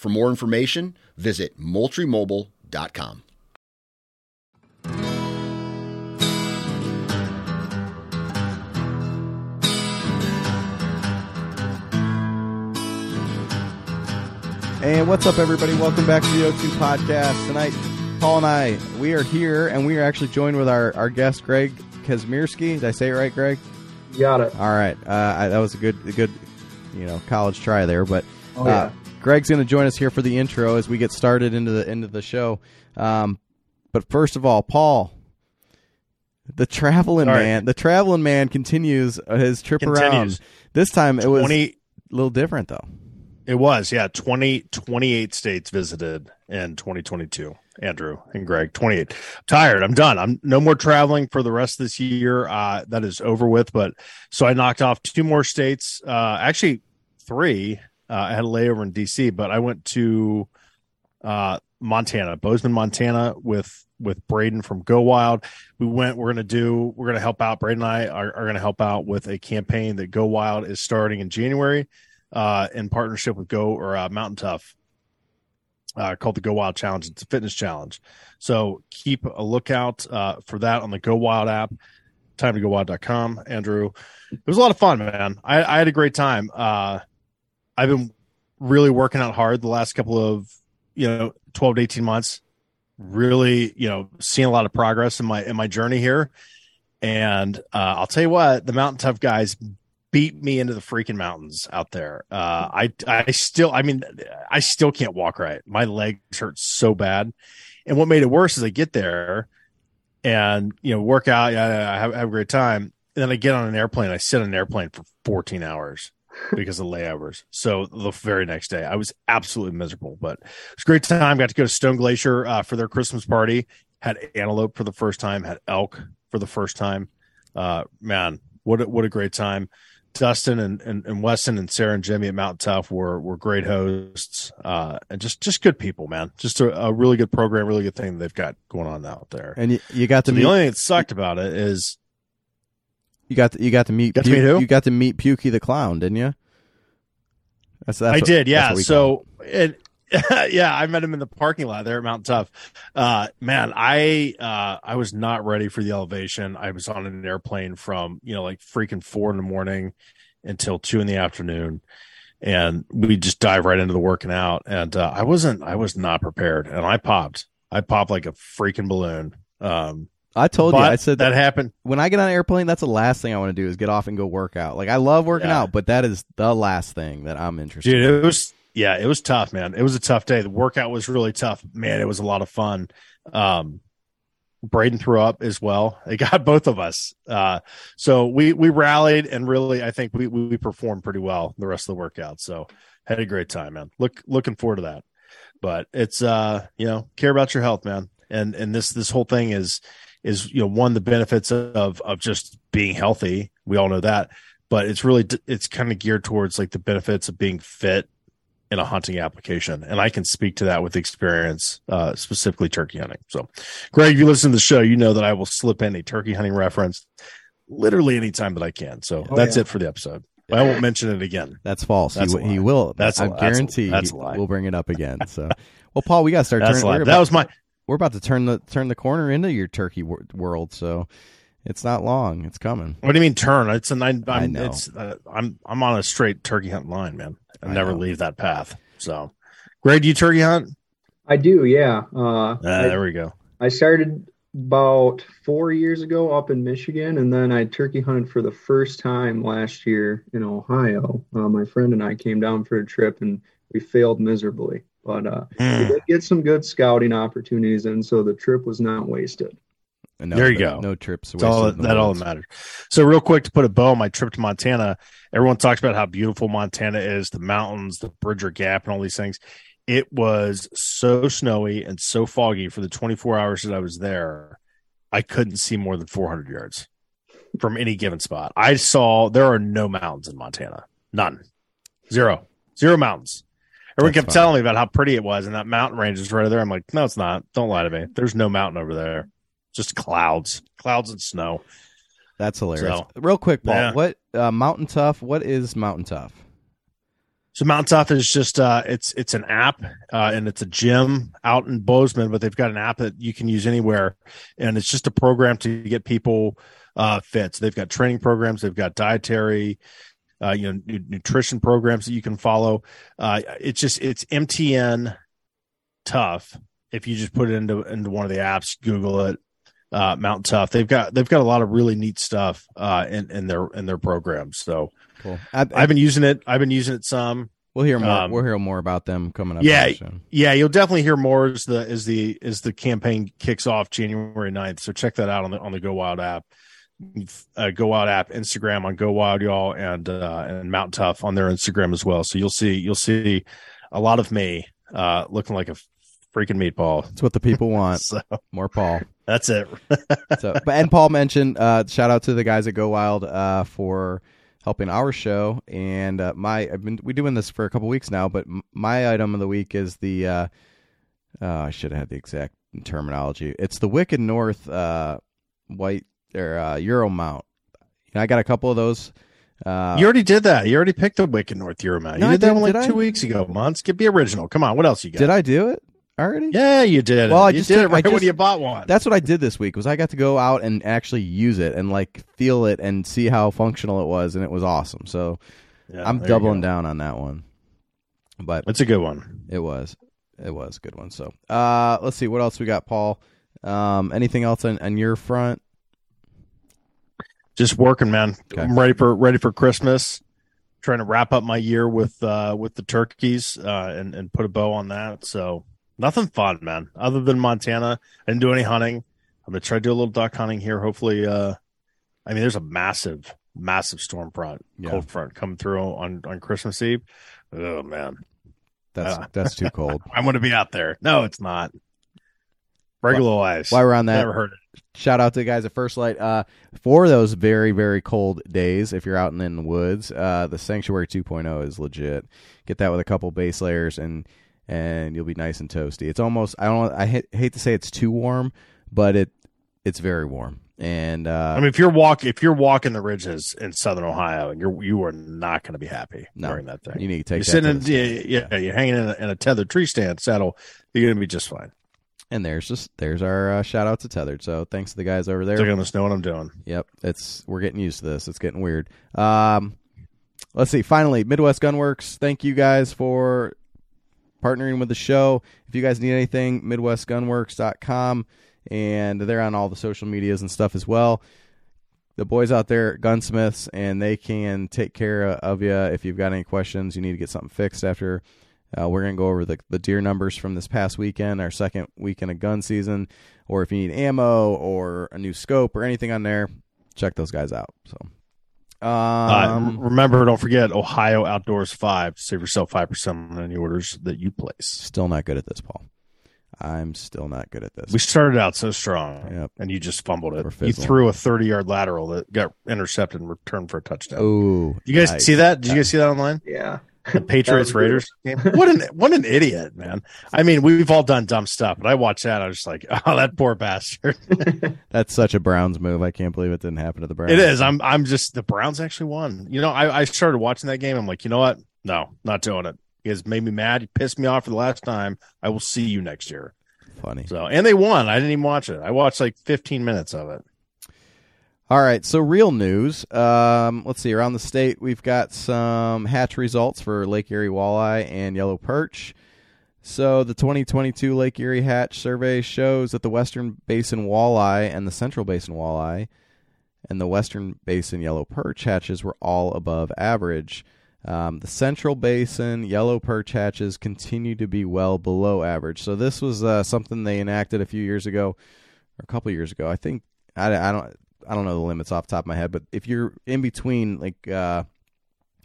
For more information, visit moultriemobile.com. And what's up, everybody? Welcome back to the O2 podcast. Tonight, Paul and I, we are here, and we are actually joined with our, our guest, Greg Kazmierski. Did I say it right, Greg? You got it. All right. Uh, I, that was a good, a good, you know, college try there. But Oh, yeah. uh, Greg's going to join us here for the intro as we get started into the end of the show. Um, but first of all, Paul, the traveling right. man, the traveling man continues uh, his trip around. This time it was a little different though. it was yeah. 20 28 states visited in 2022 andrew and greg 28 tired. I'm done. I'm no more traveling for the rest of this year. Uh that is over with. But so i knocked off two more states. Uh actually three uh, i had a layover in dc but i went to uh montana bozeman montana with with braden from go wild we went we're gonna do we're gonna help out braden and i are, are gonna help out with a campaign that go wild is starting in january uh, in partnership with Go or uh, Mountain Tough, uh, called the Go Wild Challenge. It's a fitness challenge. So keep a lookout uh, for that on the Go Wild app. Time to go wild.com. Andrew, it was a lot of fun, man. I, I had a great time. Uh, I've been really working out hard the last couple of, you know, 12 to 18 months. Really, you know, seeing a lot of progress in my in my journey here. And uh, I'll tell you what, the Mountain Tough guys beat me into the freaking mountains out there. Uh, I I still, I mean, I still can't walk right. My legs hurt so bad. And what made it worse is I get there and you know work out, I have, have a great time. And then I get on an airplane. I sit on an airplane for 14 hours because of layovers. So the very next day, I was absolutely miserable. But it was a great time. Got to go to Stone Glacier uh, for their Christmas party. Had antelope for the first time. Had elk for the first time. Uh, man, what a, what a great time. Dustin and, and, and Weston and Sarah and Jimmy at Mountain Tough were were great hosts uh, and just just good people, man. Just a, a really good program, really good thing they've got going on out there. And you, you got to So meet the only thing that sucked about it is you got to, you got to meet Got to meet who? you got to meet Pukey the clown, didn't you? That's, that's I what- did, yeah. So it, yeah, I met him in the parking lot there at Mount Tough. Uh, man, I uh, I was not ready for the elevation. I was on an airplane from you know like freaking four in the morning until two in the afternoon, and we just dive right into the working out. And uh, I wasn't, I was not prepared, and I popped. I popped like a freaking balloon. Um, I told you, I said that happened. when I get on an airplane, that's the last thing I want to do is get off and go work out. Like I love working Yeah. out, but that is the last thing that I'm interested. Dude, in. it was yeah, it was tough, man. It was a tough day. The workout was really tough. Man, it was a lot of fun. Um Braden threw up as well. It got both of us. Uh so we we rallied and really I think we we performed pretty well the rest of the workout. So had a great time, man. Look looking forward to that. But it's uh, you know, care about your health, man. And and this this whole thing is is you know one the benefits of of just being healthy. We all know that, but it's really it's kind of geared towards like the benefits of being fit in a hunting application. And I can speak to that with experience, uh, specifically turkey hunting. So, Greg, if you listen to the show, you know that I will slip in a turkey hunting reference literally anytime that I can. So Oh, that's yeah. it for the episode. I won't mention it again. That's false. That's he, he will. That's a I lie. That's a- guarantee that's a will bring it up again. So, well, Paul, we got to start That's turning. That was my. We're about to turn the turn the corner into your turkey wor- world. So, it's not long. It's coming. What do you mean turn? It's a nine. I'm, I know. It's. Uh, I'm. I'm on a straight turkey hunt line, man. I, I never know. leave that path. So, Greg, do you turkey hunt? I do, yeah. Uh, Ah, I, there we go. I started about four years ago up in Michigan, and then I turkey hunted for the first time last year in Ohio. Uh, my friend and I came down for a trip, and we failed miserably. But uh, we Mm. did get some good scouting opportunities, and so the trip was not wasted. And There you go. No trips. That's all wasted in that all that matters. So, real quick to put a bow on my trip to Montana, everyone talks about how beautiful Montana is, the mountains, the Bridger Gap, and all these things. It was so snowy and so foggy for the 24 hours that I was there. I couldn't see more than 400 yards from any given spot. I saw there are no mountains in Montana, none, zero, zero mountains. Everyone That's kept fine. telling me about how pretty it was, and that mountain range is right over there. I'm like, no, it's not. Don't lie to me. There's no mountain over there. Just clouds, clouds and snow. That's hilarious. So, Real quick, Paul. yeah. What uh, Mountain Tough? What is Mountain Tough? So Mountain Tough is just uh it's it's an app uh and it's a gym out in Bozeman, but they've got an app that you can use anywhere and it's just a program to get people uh fit. So they've got training programs, they've got dietary uh you know nu- nutrition programs that you can follow. Uh it's just it's MTN tough if you just put it into into one of the apps, Google it. Uh, Mountain Tough. They've got they've got a lot of really neat stuff uh, in in their in their programs. So Cool. I, I've been using it. I've been using it some. we'll hear more. um, we'll hear more about them coming up. Yeah. Yeah, you'll definitely hear more as the as the as the campaign kicks off January 9th. So check that out on the on the Go Wild app. Uh, Go Wild app, Instagram on Go Wild y'all and uh and Mountain Tough on their Instagram as well. So you'll see you'll see a lot of me uh looking like a freaking meatball. That's what the people want. So More Paul. that's it. So, but and Paul mentioned uh, shout out to the guys at Go Wild uh, for helping our show. And uh, my I've been we doing this for a couple weeks now, but m- my item of the week is the uh, uh, I should have had the exact terminology. It's the Wicked North uh, white or uh, Euro mount. I got a couple of those. Uh, you already did that. You already picked the Wicked North Euromount. You No, I did that one like did I? two weeks ago. Months. Get be original. Come on. What else you got? did I do it already? Yeah, you did. Well, I you just did did- it right I when just- you bought one. That's what I did this week. Was I got to go out and actually use it and like feel it and see how functional it was, and it was awesome. So Yeah, I'm doubling down on that one. But It's a good one. it was, it was a good one. So uh, let's see what else we got, Paul. Um, anything else on, on your front? Just working man Okay. i'm ready for ready for christmas trying to wrap up my year with uh with the turkeys uh and and put a bow on that so nothing fun man other than montana i didn't do any hunting i'm gonna try to do a little duck hunting here hopefully uh i mean there's a massive massive storm front Yeah. cold front coming through on on christmas eve oh man That's Uh. that's too cold. i'm gonna be out there no it's not regular ice While we're on that, never heard it shout out to the guys at First Lite uh, for those very very cold days. If you're out in, in the woods, uh, the Sanctuary 2.0 is legit. Get that with a couple base layers and and you'll be nice and toasty. It's almost I don't I hate, hate to say it's too warm, but it it's very warm. And uh, I mean, if you're walk if you're walking the ridges in southern Ohio, and you're you are not going to be happy No. during that thing. you need to take You're that sitting in, yeah, yeah, you're hanging in a, in a tethered tree stand saddle. You're going to be just fine. And there's just there's our uh, shout out to Tethered. So thanks to the guys over there. Going to know what I'm doing. Yep, it's we're getting used to this. It's getting weird. Um, let's see. Finally, Midwest Gunworks. Thank you guys for partnering with the show. If you guys need anything, MidwestGunworks.com, and they're on all the social medias and stuff as well. The boys out there, gunsmiths, and they can take care of you if you've got any questions. You need to get something fixed after. Uh, we're going to go over the, the deer numbers from this past weekend, our second weekend of gun season, or if you need ammo or a new scope or anything on there, check those guys out. So, Uh, um, remember, don't forget Ohio Outdoors Five. Save yourself five percent on any orders that you place. still not good at this, Paul. I'm still not good at this. We started out so strong, Yep. and you just fumbled it. You threw a 30 yard lateral that got intercepted and returned for a touchdown. Oh, you guys nice. see that? Did you guys see that online? Yeah. The Patriots Raiders game. What an what an idiot, man. I mean, we've all done dumb stuff, but I watched that. I was just like, oh, that poor bastard. That's such a Browns move. I can't believe it didn't happen to the Browns. It is. I'm I'm just the Browns actually won. You know, I, I started watching that game. I'm like, you know what? No, not doing it. You guys made me mad. You pissed me off for the last time. I will see you next year. Funny. So and they won. I didn't even watch it. I watched like 15 minutes of it. All right, so real news. Um, let's see. Around the state, we've got some hatch results for Lake Erie walleye and yellow perch. So the 2022 Lake Erie Hatch Survey shows that the Western Basin walleye and the Central Basin walleye and the Western Basin yellow perch hatches were all above average. Um, the Central Basin yellow perch hatches continue to be well below average. So this was uh, something they enacted a few years ago, or a couple years ago. I think I, I don't I don't know the limits off the top of my head, but if you're in between, like, uh,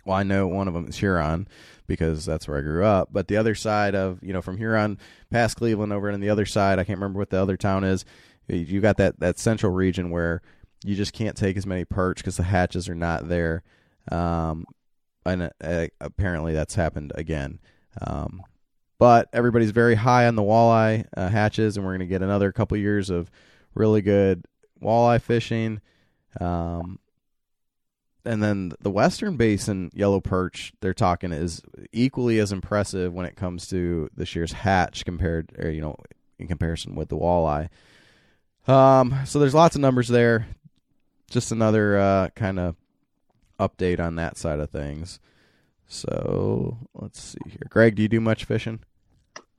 well, I know one of them is Huron because that's where I grew up. But the other side of, you know, from Huron past Cleveland over and the other side, I can't remember what the other town is. You got that, that central region where you just can't take as many perch because the hatches are not there. Um, and uh, apparently that's happened again. Um, but everybody's very high on the walleye uh, hatches, and we're going to get another couple years of really good walleye fishing. Um, and then the Western Basin yellow perch they're talking is equally as impressive when it comes to this year's hatch compared, or you know, in comparison with the walleye. Um, so there's lots of numbers there. Just another uh, kind of update on that side of things. So let's see here. Greg, do you do much fishing?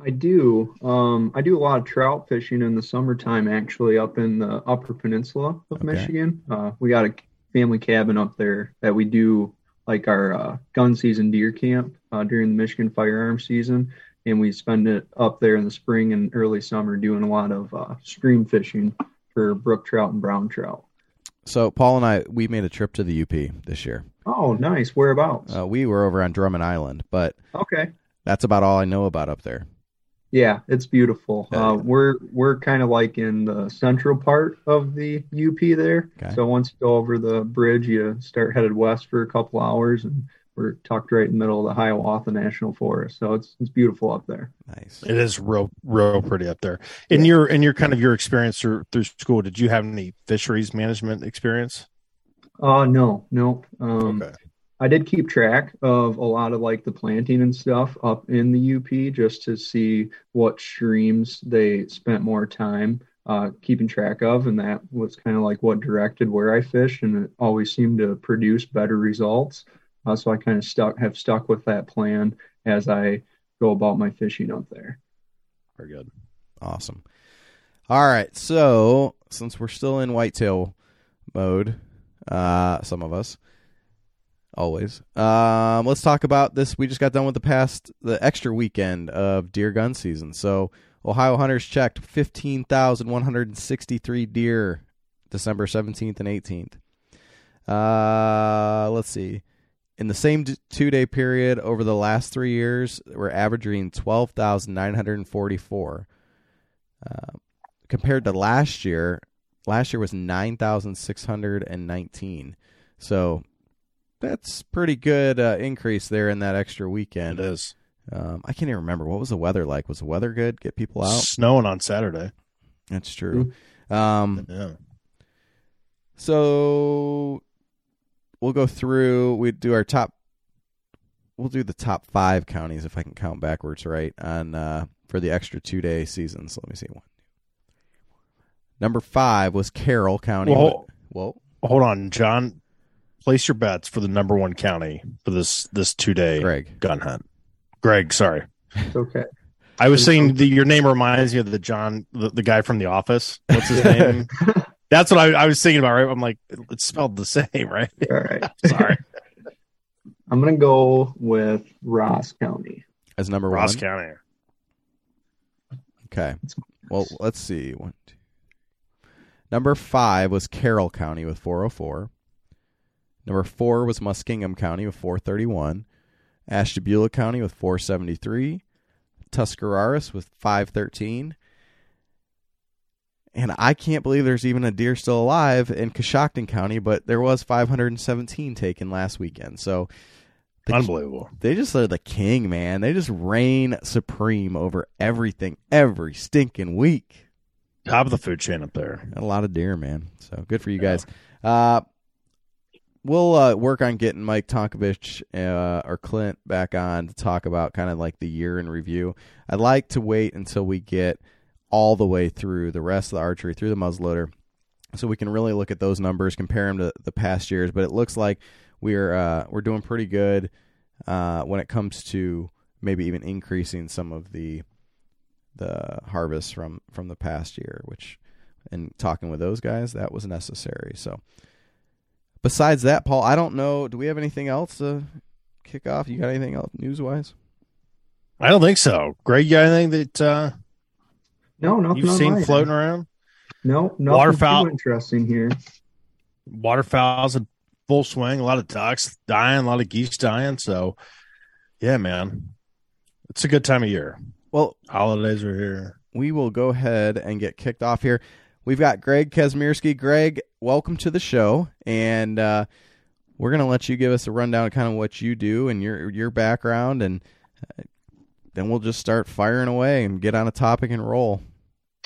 I do. Um, I do a lot of trout fishing in the summertime, actually, up in the Upper Peninsula of Okay. Michigan. Uh, we got a family cabin up there that we do like our uh, gun season deer camp uh, during the Michigan firearm season, and we spend it up there in the spring and early summer doing a lot of uh, stream fishing for brook trout and brown trout. So Paul and I we made a trip to the UP this year. Oh, nice. Whereabouts? Uh, we were over on Drummond Island, but okay. that's about all I know about up there. Yeah, it's beautiful. Yeah, Uh, we're we're kind of like in the central part of the UP there. Okay. So once you go over the bridge, you start headed west for a couple hours, and we're tucked right in the middle of the Hiawatha National Forest. So it's it's beautiful up there. Nice. It is real, real pretty up there. In your, in your kind of your experience through, through school, did you have any fisheries management experience? Uh no, no. Um, Okay. I did keep track of a lot of like the planting and stuff up in the UP just to see what streams they spent more time uh, keeping track of, and that was kind of like what directed where I fished, and it always seemed to produce better results. Uh, so I kind of stuck have stuck with that plan as I go about my fishing up there. Very good. Awesome. All right. So since we're still in whitetail mode, uh, some of us always, um, let's talk about this. We just got done with the past the extra weekend of deer gun season. So Ohio hunters checked fifteen thousand one hundred and sixty three deer, December seventeenth and eighteenth. Uh, let's see. In the same two day period over the last three years, we're averaging 12,944. Uh, compared to last year, last year was 9,619. So that's pretty good uh, increase there in that extra weekend. is Um, I can't even remember. What was the weather like? Was the weather good? Get people out? snowing on Saturday. That's true. Um, Yeah. So we'll go through. We do our top. We'll do the top five counties if I can count backwards right on uh, for the extra two day seasons. Let me see one. Number five was Carroll County. Well, Well, Hold on, John. Place your bets for the number one county for this this two day Greg. gun hunt. Greg, sorry. It's okay. I was saying the, your name reminds me of the John, the, the guy from The Office. What's his name? That's what I, I was thinking about. Right? I'm like, it's spelled the same, right? All right. Sorry, I'm gonna go with Ross County. as number Ross one. Ross County. Okay. Well, let's see. One, two. Number five was Carroll County with 404. Number four was Muskingum County with 431. Ashtabula County with 473. Tuscarawas with 513. And I can't believe there's even a deer still alive in Coshocton County, but there was 517 taken last weekend. So The- Unbelievable. They just are the king, man. They just reign supreme over everything every stinking week. Top of the food chain up there. A lot of deer, man. So good for you guys. Uh, we'll uh, work on getting Mike Tonkovich uh, or Clint back on to talk about kind of like the year in review. I'd like to wait until we get all the way through the rest of the archery, through the muzzleloader, so we can really look at those numbers, compare them to the past years. But it looks like we're uh, we're doing pretty good uh, when it comes to maybe even increasing some of the the harvest from from the past year, which and talking with those guys that was necessary. So besides that, Paul, I don't know. Do we have anything else to kick off? You got anything else news wise? I don't think so. Greg, you got anything that uh, No, nothing. you've seen floating end. around? No, nothing Waterfowl- too interesting here. Waterfowl's in full swing. A lot of ducks dying. A lot of geese dying. So, yeah, man, it's a good time of year. Well, Holidays are here. we will go ahead and get kicked off here. We've got Greg Kazmierski. Greg, welcome to the show, and uh, we're going to let you give us a rundown of kind of what you do and your your background, and uh, then we'll just start firing away and get on a topic and roll.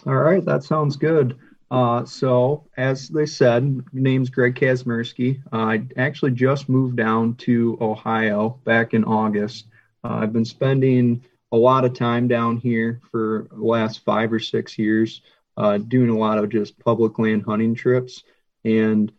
All right, that sounds good. Uh, so, as they said, name's Greg Kazmierski. Uh, I actually just moved down to Ohio back in August. Uh, I've been spending a lot of time down here for the last five or six years, uh, doing a lot of just public land hunting trips, and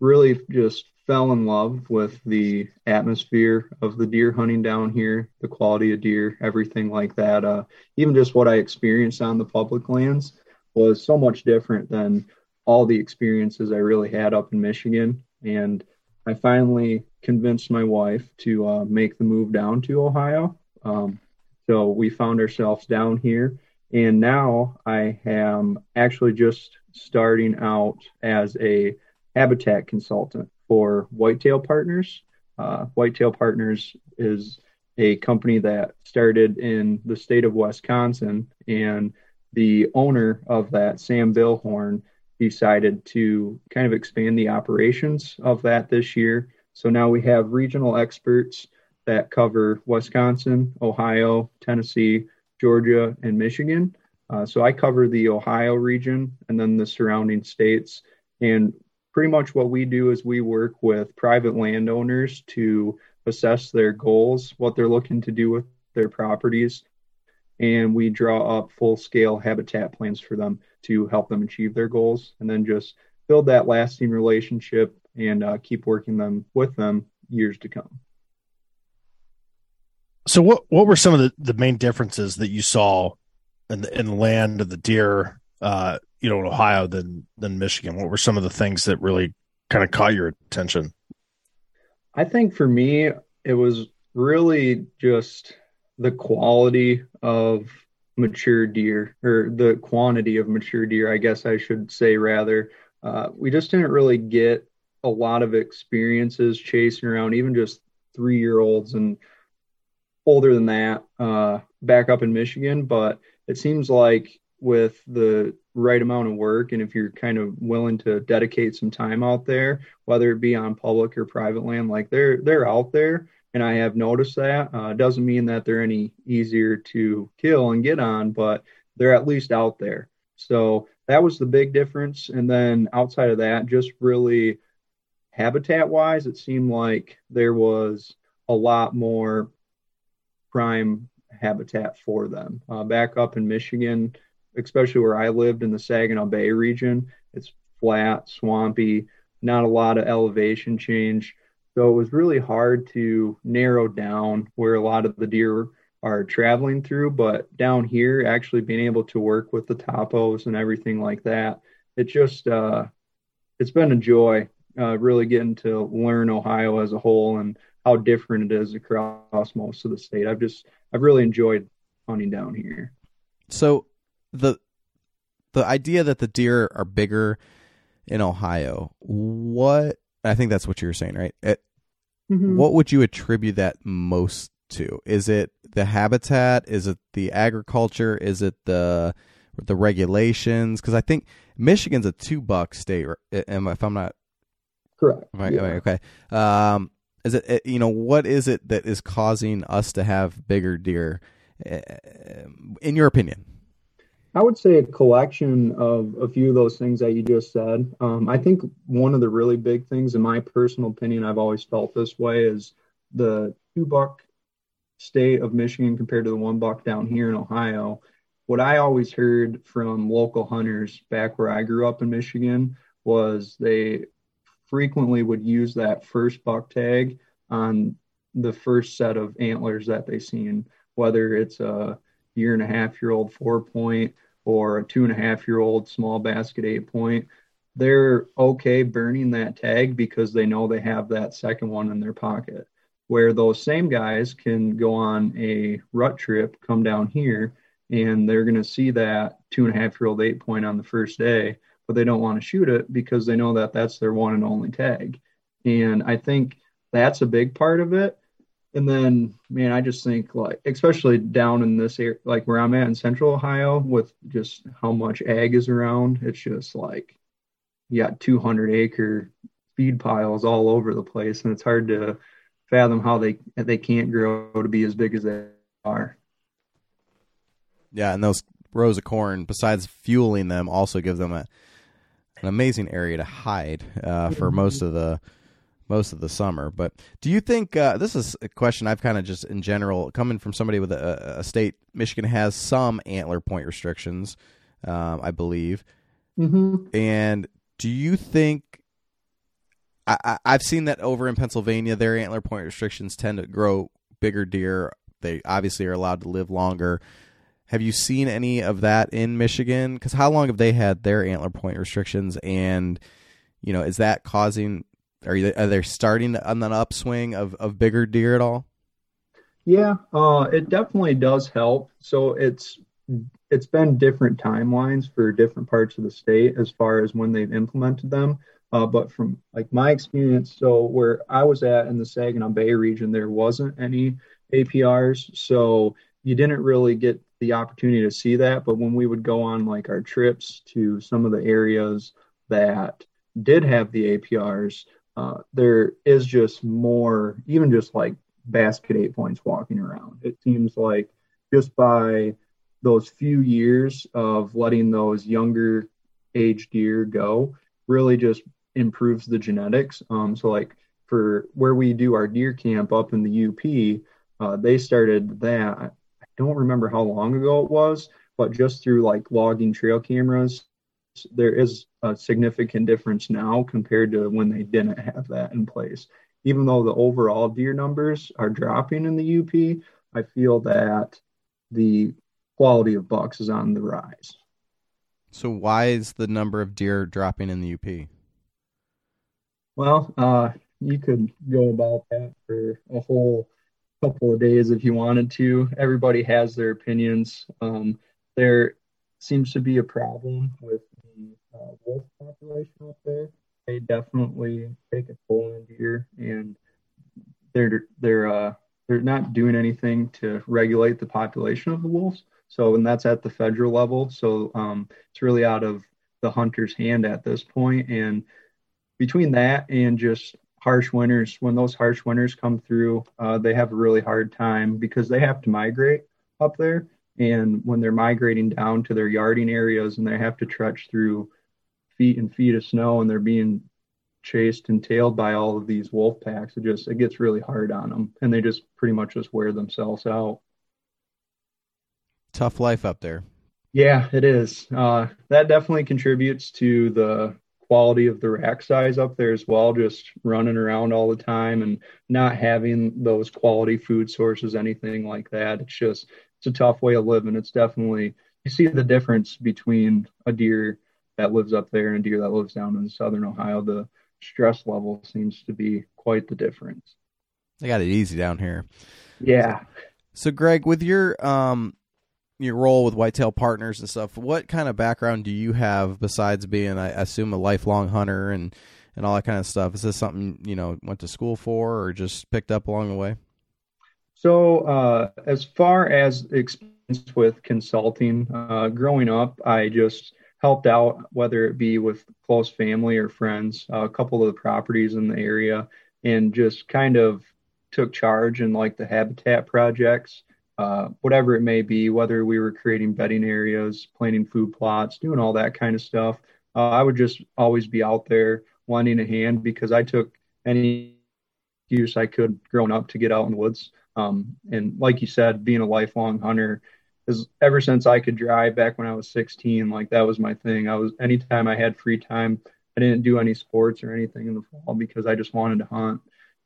really just fell in love with the atmosphere of the deer hunting down here, the quality of deer, everything like that. Uh, even just what I experienced on the public lands was so much different than all the experiences I really had up in Michigan. And I finally convinced my wife to uh, make the move down to Ohio. Um, so we found ourselves down here. And now I am actually just starting out as a habitat consultant for Whitetail Partners. Uh, Whitetail Partners is a company that started in the state of Wisconsin, and the owner of that, Sam Billhorn, decided to kind of expand the operations of that this year. So now we have regional experts that cover Wisconsin, Ohio, Tennessee, Georgia, and Michigan. Uh, so I cover the Ohio region and then the surrounding states. And pretty much what we do is we work with private landowners to assess their goals, what they're looking to do with their properties, and we draw up full scale habitat plans for them to help them achieve their goals and then just build that lasting relationship and uh, keep working them with them years to come. So, what what were some of the, the main differences that you saw in the, in land of the deer, uh, you know, in Ohio than than Michigan? What were some of the things that really kind of caught your attention? I think for me, it was really just the quality of mature deer or the quantity of mature deer, I guess I should say rather. Uh, we just didn't really get a lot of experiences chasing around, even just three year olds and older than that, uh, back up in Michigan. But it seems like with the right amount of work, and if you're kind of willing to dedicate some time out there, whether it be on public or private land, like they're they're out there and I have noticed that. Uh, doesn't mean that they're any easier to kill and get on, but they're at least out there. So that was the big difference. And then outside of that, just really habitat wise, it seemed like there was a lot more prime habitat for them. Uh, back up in Michigan, especially where I lived in the Saginaw Bay region, it's flat, swampy, not a lot of elevation change. So it was really hard to narrow down where a lot of the deer are traveling through. But down here, actually being able to work with the topos and everything like that, it just uh, it's been a joy. Uh, really getting to learn Ohio as a whole and how different it is across most of the state. I've just I've really enjoyed hunting down here. So the the idea that the deer are bigger in Ohio, what I think that's what you were saying, right? It, Mm-hmm. What would you attribute that most to? Is it the habitat? Is it the agriculture? Is it the the regulations? Because I think Michigan's a two buck state. Am if I'm not Correct. Right, Yeah. right, okay. Um, is it you know what is it that is causing us to have bigger deer uh, in your opinion I would say a collection of a few of those things that you just said. Um, I think one of the really big things, in my personal opinion, I've always felt this way, is the two buck state of Michigan compared to the one buck down here in Ohio. What I always heard from local hunters back where I grew up in Michigan was they frequently would use that first buck tag on the first set of antlers that they seen, whether it's a year and a half year old four point or a two and a half year old small basket eight point, they're okay burning that tag because they know they have that second one in their pocket. Where those same guys can go on a rut trip, come down here, and they're going to see that two and a half year old eight point on the first day, but they don't want to shoot it because they know that that's their one and only tag. And I think that's a big part of it. And then, man, I just think like, especially down in this area, like where I'm at in Central Ohio, with just how much ag is around, it's just like you got 200 acre feed piles all over the place, and it's hard to fathom how they they can't grow to be as big as they are. Yeah, and those rows of corn, besides fueling them, also give them a an amazing area to hide uh, for most of the most of the summer. But do you think uh, this is a question I've kind of just in general coming from somebody with a, a state Michigan has some antler point restrictions, um, I believe. Mm-hmm. And do you think I, have seen that over in Pennsylvania, their antler point restrictions tend to grow bigger deer. They obviously are allowed to live longer. Have you seen any of that in Michigan? Because how long have they had their antler point restrictions? And you know, is that causing are you are they starting on an upswing of of bigger deer at all? Yeah, uh, it definitely does help. So it's it's been different timelines for different parts of the state as far as when they've implemented them. Uh, but from like my experience, so where I was at in the Saginaw Bay region, there wasn't any APRs, so you didn't really get the opportunity to see that. But when we would go on like our trips to some of the areas that did have the APRs, uh, there is just more, even just like basket eight points walking around. It seems like just by those few years of letting those younger age deer go really just improves the genetics. Um, so like for where we do our deer camp up in the UP, uh, they started that. Don't remember how long ago it was, but just through like logging trail cameras there is a significant difference now compared to when they didn't have that in place. Even though the overall deer numbers are dropping in the UP, I feel that the quality of bucks is on the rise. So why is the number of deer dropping in the UP? Well, uh, you could go about that for a whole couple of days if you wanted to. Everybody has their opinions. Um, there seems to be a problem with uh, wolf population up there. They definitely take a toll in deer, and they're they're uh, they're not doing anything to regulate the population of the wolves. So, and that's at the federal level. So, um, it's really out of the hunter's hand at this point. And between that and just harsh winters, when those harsh winters come through, uh, they have a really hard time because they have to migrate up there. And when they're migrating down to their yarding areas and they have to trudge through feet and feet of snow and they're being chased and tailed by all of these wolf packs, it just it gets really hard on them, and they just pretty much just wear themselves out. Tough life up there. Yeah, it is. Uh, that definitely contributes to the quality of the rack size up there as well. Just running around all the time and not having those quality food sources, anything like that. It's just it's a tough way of living. It's definitely you see the difference between a deer that lives up there and a deer that lives down in southern Ohio, the stress level seems to be quite the difference. They got it easy down here. Yeah. So, Greg, with your um your role with Whitetail Partners and stuff, what kind of background do you have besides being, I assume, a lifelong hunter and and all that kind of stuff? Is this something you know went to school for or just picked up along the way? So, uh, as far as experience with consulting, uh, growing up, I just helped out, whether it be with close family or friends, uh, a couple of the properties in the area. and just kind of took charge in like the habitat projects, uh, whatever it may be, whether we were creating bedding areas, planting food plots, doing all that kind of stuff. Uh, I would just always be out there wanting a hand because I took any use I could growing up to get out in the woods. Um, and like you said, being a lifelong hunter is ever since I could drive back when I was 16, like that was my thing. I was anytime I had free time, I didn't do any sports or anything in the fall because I just wanted to hunt.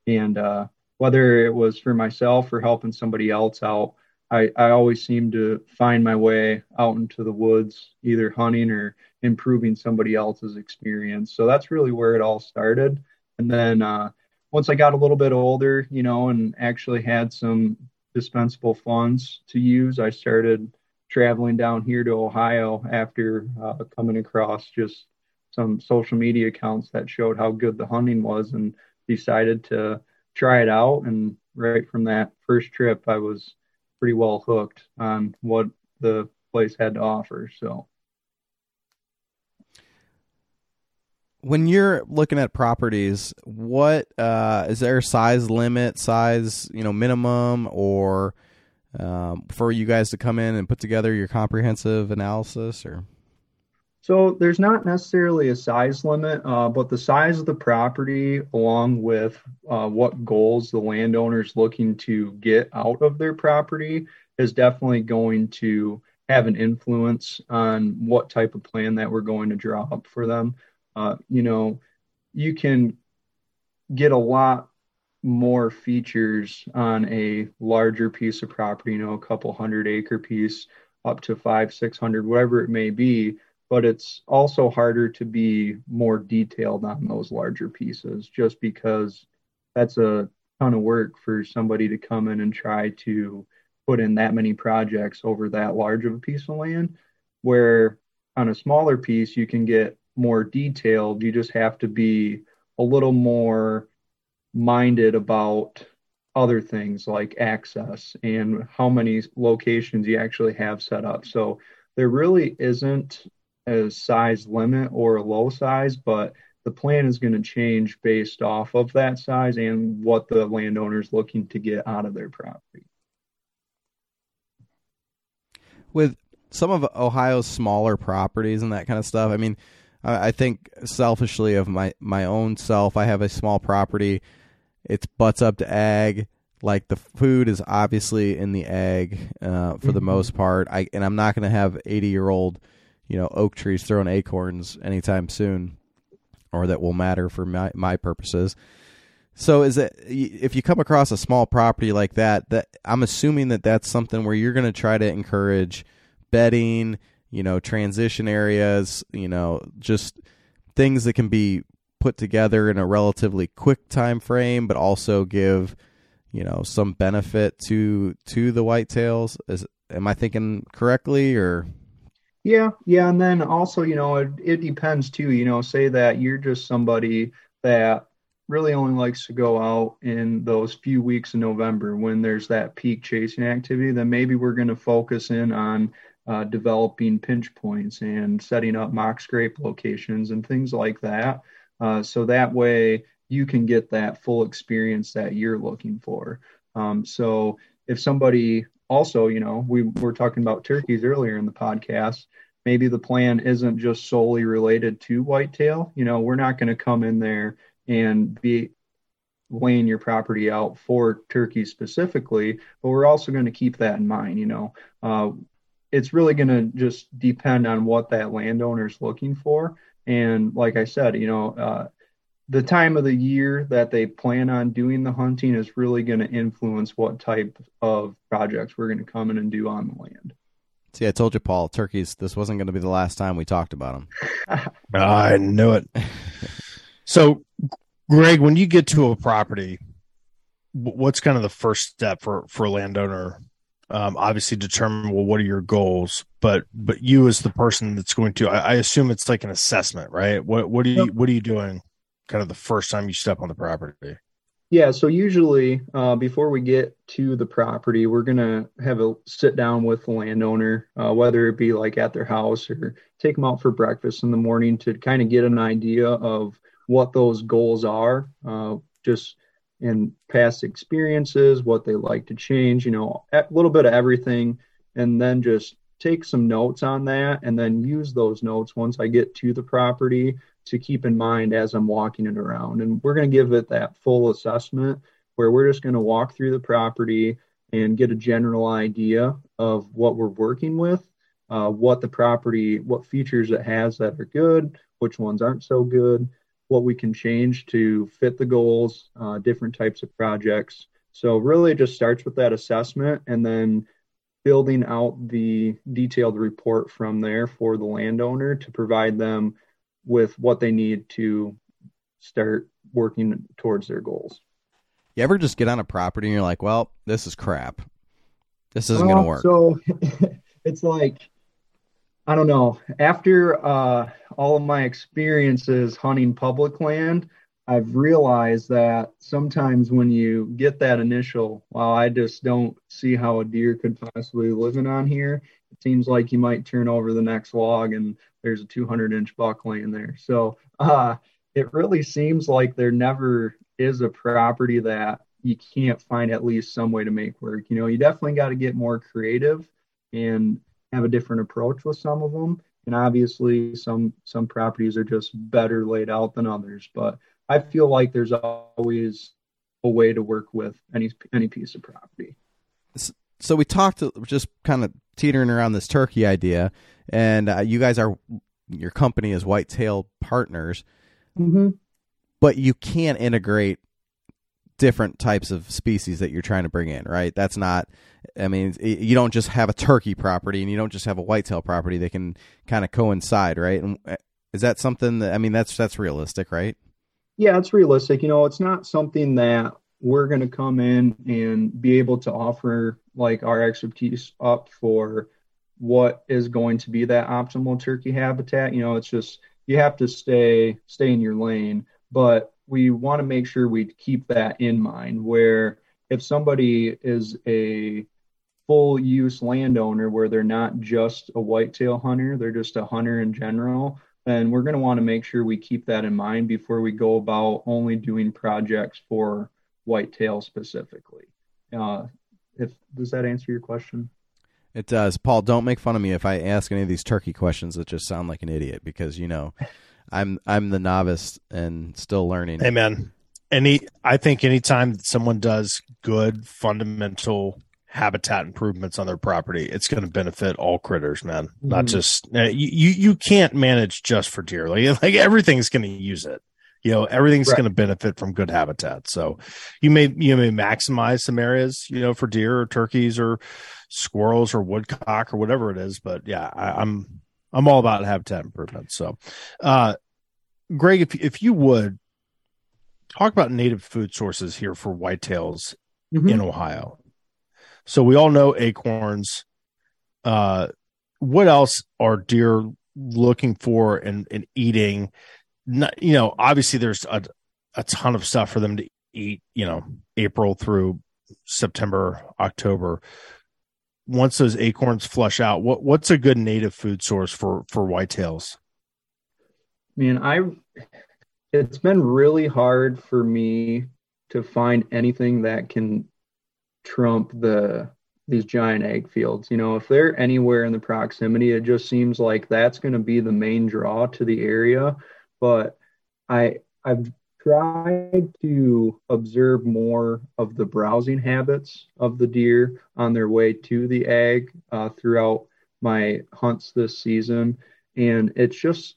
And uh, whether it was for myself or helping somebody else out, I, I always seemed to find my way out into the woods, either hunting or improving somebody else's experience. So that's really where it all started. And then uh, once I got a little bit older, you know, and actually had some dispensable funds to use, I started traveling down here to Ohio after uh, coming across just some social media accounts that showed how good the hunting was and decided to try it out. And right from that first trip, I was pretty well hooked on what the place had to offer. So when you're looking at properties, what uh, is there a size limit, size you know minimum, or um, for you guys to come in and put together your comprehensive analysis, or? So there's not necessarily a size limit, uh, but the size of the property, along with uh, what goals the landowner is looking to get out of their property, is definitely going to have an influence on what type of plan that we're going to draw up for them. Uh, you know, you can get a lot more features on a larger piece of property, you know, a couple hundred acre piece up to five, 600, whatever it may be. But it's also harder to be more detailed on those larger pieces just because that's a ton of work for somebody to come in and try to put in that many projects over that large of a piece of land. Where on a smaller piece, you can get more detailed. You just have to be a little more minded about other things like access and how many locations you actually have set up. So there really isn't a size limit or a low size, but the plan is going to change based off of that size and what the landowner is looking to get out of their property. With some of Ohio's smaller properties and that kind of stuff, I mean, I think selfishly of my my own self, I have a small property. It's butts up to ag. Like the food is obviously in the ag uh, for mm-hmm. the most part. I and I'm not going to have 80 year old, you know, oak trees throwing acorns anytime soon, or that will matter for my my purposes. So is it if you come across a small property like that, that I'm assuming that that's something where you're going to try to encourage bedding you know, transition areas, you know, just things that can be put together in a relatively quick time frame, but also give, you know, some benefit to to the whitetails. Is am I thinking correctly or? Yeah, yeah, and then also, you know, it, it depends too. You know, say that you're just somebody that really only likes to go out in those few weeks in November when there's that peak chasing activity, then maybe we're going to focus in on uh, developing pinch points and setting up mock scrape locations and things like that. Uh, so that way you can get that full experience that you're looking for. Um, so if somebody also, you know, we were talking about turkeys earlier in the podcast. Maybe the plan isn't just solely related to whitetail. You know, we're not going to come in there and be laying your property out for turkeys specifically, but we're also going to keep that in mind. You know, uh, it's really going to just depend on what that landowner is looking for. And like I said, you know, uh, the time of the year that they plan on doing the hunting is really going to influence what type of projects we're going to come in and do on the land. See, I told you, Paul, turkeys. This wasn't going to be the last time we talked about them. I knew it. so, Greg, when you get to a property, what's kind of the first step for for a landowner um, obviously determine well what are your goals but but you as the person that's going to I, I assume it's like an assessment right what what are you what are you doing kind of the first time you step on the property? Yeah so usually uh, before we get to the property we're to have a sit down with the landowner uh, whether it be like at their house or take them out for breakfast in the morning to kind of get an idea of what those goals are uh, just and past experiences, what they like to change, you know, a little bit of everything, and then just take some notes on that and then use those notes once I get to the property to keep in mind as I'm walking it around. And we're going to give it that full assessment where we're just going to walk through the property and get a general idea of what we're working with, uh, what the property, what features it has that are good, which ones aren't so good, what we can change to fit the goals, uh, different types of projects. So really, it just starts with that assessment and then building out the detailed report from there for the landowner to provide them with what they need to start working towards their goals. You ever just get on a property and you're like, well, this is crap. This isn't going to work. So it's like, I don't know. After uh, all of my experiences hunting public land, I've realized that sometimes when you get that initial, well, I just don't see how a deer could possibly live in on here. Seems like you might turn over the next log and there's a 200 inch buck laying there. So uh, it really seems like there never is a property that you can't find at least some way to make work. You know, you definitely got to get more creative and have a different approach with some of them. And obviously, some some properties are just better laid out than others. But I feel like there's always a way to work with any any piece of property. So we talked just kind of teetering around this turkey idea, and uh, you guys are your company is Whitetail Partners, mm-hmm. but you can't integrate different types of species that you're trying to bring in, right? That's not. I mean, you don't just have a turkey property and you don't just have a whitetail property. They can kind of coincide, right? And uh, is that something that I mean that's that's realistic, right? Yeah, it's realistic. You know, it's not something that we're going to come in and be able to offer like our expertise up for what is going to be that optimal turkey habitat. You know, it's just you have to stay stay in your lane, but we want to make sure we keep that in mind where if somebody is a full use landowner where they're not just a whitetail hunter, they're just a hunter in general, then we're going to want to make sure we keep that in mind before we go about only doing projects for whitetail specifically. Uh, if does that answer your question? It does. Paul, don't make fun of me if I ask any of these turkey questions that just sound like an idiot because you know I'm I'm the novice and still learning. Hey man. Any I think anytime someone does good fundamental habitat improvements on their property, it's going to benefit all critters, man. Mm-hmm. Not just uh, you, you. You can't manage just for deer. Like, like everything's going to use it. You know, everything's right. going to benefit from good habitat. So, you may you may maximize some areas, you know, for deer or turkeys or squirrels or woodcock or whatever it is. But yeah, I, I'm I'm all about habitat improvement. So, uh, Greg, if if you would talk about native food sources here for whitetails mm-hmm. in Ohio. So we all know acorns. Uh, what else are deer looking for and, and eating? Not, you know, obviously there's a, a ton of stuff for them to eat, you know, April through September, October. Once those acorns flush out, what what's a good native food source for for whitetails? I mean, I it's been really hard for me to find anything that can trump the these giant ag fields. You know, if they're anywhere in the proximity, it just seems like that's going to be the main draw to the area. But I I've tried to observe more of the browsing habits of the deer on their way to the ag uh, throughout my hunts this season, and it's just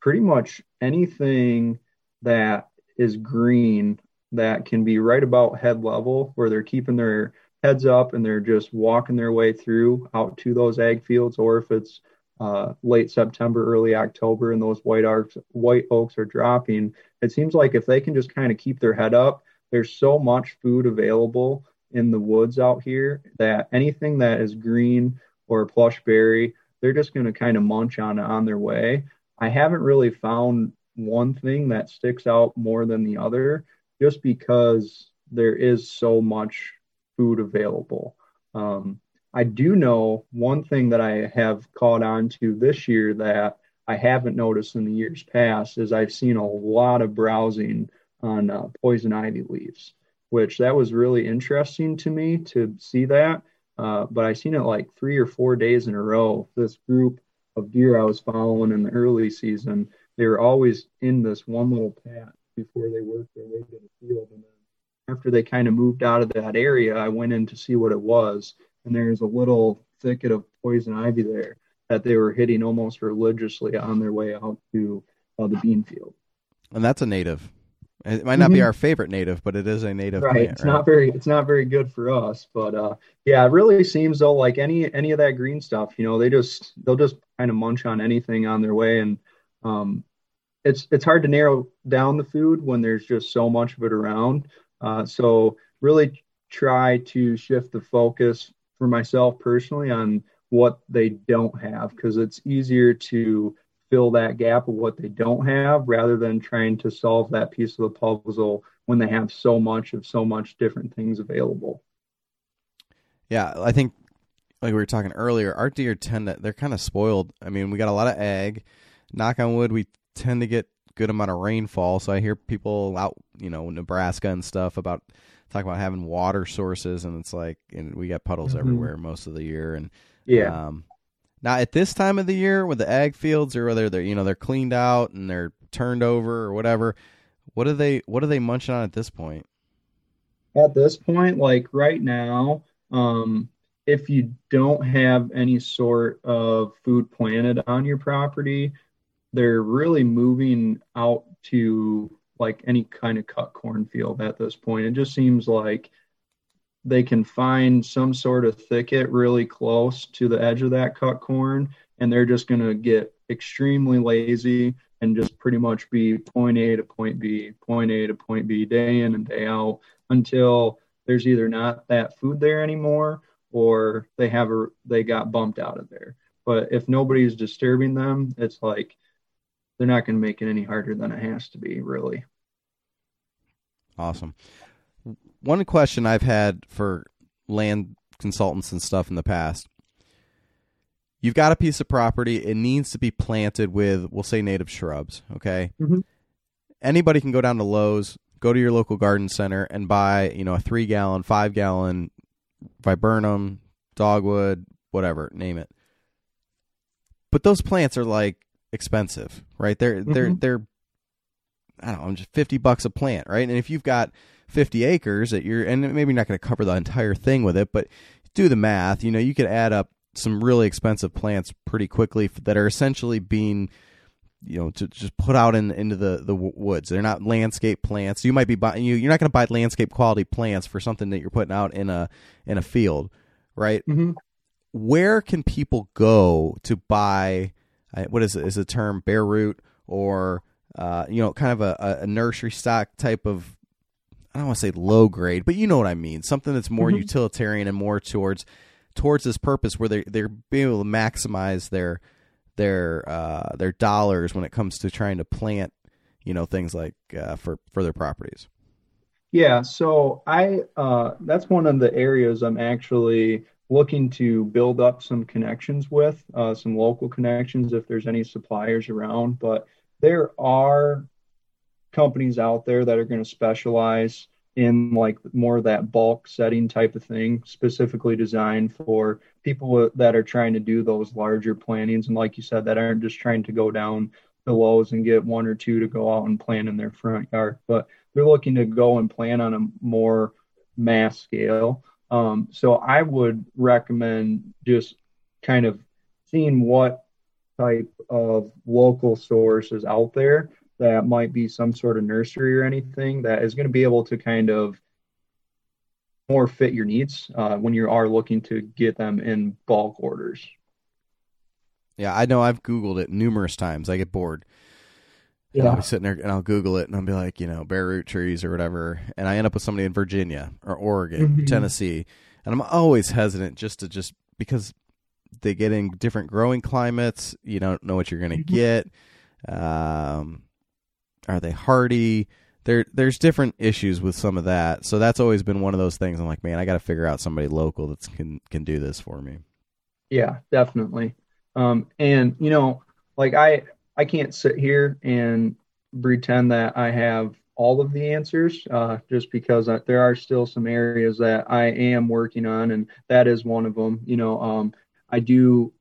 pretty much anything that is green that can be right about head level where they're keeping their heads up and they're just walking their way through out to those ag fields or if it's uh, late September, early October, and those white oaks, white oaks are dropping. It seems like if they can just kind of keep their head up, there's so much food available in the woods out here that anything that is green or plush berry, they're just going to kind of munch on on their way. I haven't really found one thing that sticks out more than the other just because there is so much food available. Um, I do know one thing that I have caught on to this year that I haven't noticed in the years past is I've seen a lot of browsing on uh, poison ivy leaves. which that was really interesting to me to see that. Uh, but I seen it like three or four days in a row. This group of deer I was following in the early season, they were always in this one little patch before they worked their way to the field. And then after they kind of moved out of that area, I went in to see what it was. And there's a little thicket of poison ivy there that they were hitting almost religiously on their way out to uh, the bean field. And that's a native. It might not mm-hmm. be our favorite native, but it is a native right. Plant, it's right? not very it's not very good for us, but uh, yeah, it really seems though like any any of that green stuff, you know, they just they'll just kind of munch on anything on their way, and um, it's it's hard to narrow down the food when there's just so much of it around. Uh, so really try to shift the focus for myself personally on what they don't have because it's easier to fill that gap of what they don't have rather than trying to solve that piece of the puzzle when they have so much of so much different things available. Yeah, I think like we were talking earlier, our deer tend to they're kind of spoiled. I mean, we got a lot of ag. Knock on wood, we tend to get good amount of rainfall. So I hear people out, you know, Nebraska and stuff about talking about having water sources, and it's like, and we got puddles mm-hmm. everywhere most of the year, and yeah. Um, now at this time of the year, with the ag fields or whether they're you know they're cleaned out and they're turned over or whatever, what are they what are they munching on at this point? At this point, like right now, um, if you don't have any sort of food planted on your property, they're really moving out to like any kind of cut cornfield at this point. It just seems like they can find some sort of thicket really close to the edge of that cut corn and they're just going to get extremely lazy and just pretty much be point A to point B, point A to point B day in and day out until there's either not that food there anymore or they have a they got bumped out of there. But if nobody's disturbing them, it's like they're not going to make it any harder than it has to be, really. Awesome one question I've had for land consultants and stuff in the past. You've got a piece of property. It needs to be planted with, we'll say, native shrubs. Okay. Mm-hmm. Anybody can go down to Lowe's, go to your local garden center, and buy, you know, a three gallon, five gallon viburnum, dogwood, whatever, name it. But those plants are like expensive, right? They're mm-hmm. they're they're I don't know, I'm just fifty bucks a plant, right? And if you've got 50 acres that you're, and maybe not going to cover the entire thing with it, but do the math. You know, you could add up some really expensive plants pretty quickly that are essentially being you know to just put out in into the the woods they're not landscape plants you might be buying you you're not going to buy landscape quality plants for something that you're putting out in a in a field right mm-hmm. where can people go to buy what is it is a term bare root or uh, you know kind of a, a nursery stock type of I don't want to say low grade, but you know what I mean. Something that's more mm-hmm. utilitarian and more towards towards this purpose, where they they're being able to maximize their their uh, their dollars when it comes to trying to plant, you know, things like uh, for for their properties. Yeah, so I uh, that's one of the areas I'm actually looking to build up some connections with, uh, some local connections if there's any suppliers around. But there are companies out there that are going to specialize in like more of that bulk setting type of thing, specifically designed for people that are trying to do those larger plantings. And like you said, that aren't just trying to go down the Lowe's and get one or two to go out and plant in their front yard, but they're looking to go and plant on a more mass scale. Um, so I would recommend just kind of seeing what type of local sources out there that might be some sort of nursery or anything that is going to be able to kind of more fit your needs uh, when you are looking to get them in bulk orders. Yeah, I know I've Googled it numerous times. I get bored. Yeah. And I'll be sitting there and I'll Google it and I'll be like, you know, bare root trees or whatever. And I end up with somebody in Virginia or Oregon, mm-hmm. Tennessee. And I'm always hesitant just to just because they get in different growing climates. You don't know what you're going to mm-hmm. get. Um, are they hardy? There, there's different issues with some of that. So that's always been one of those things. I'm like, man, I got to figure out somebody local that can can do this for me. Yeah, definitely. Um, and you know, like I, I can't sit here and pretend that I have all of the answers, uh, just because I, there are still some areas that I am working on, and that is one of them. You know, um, I do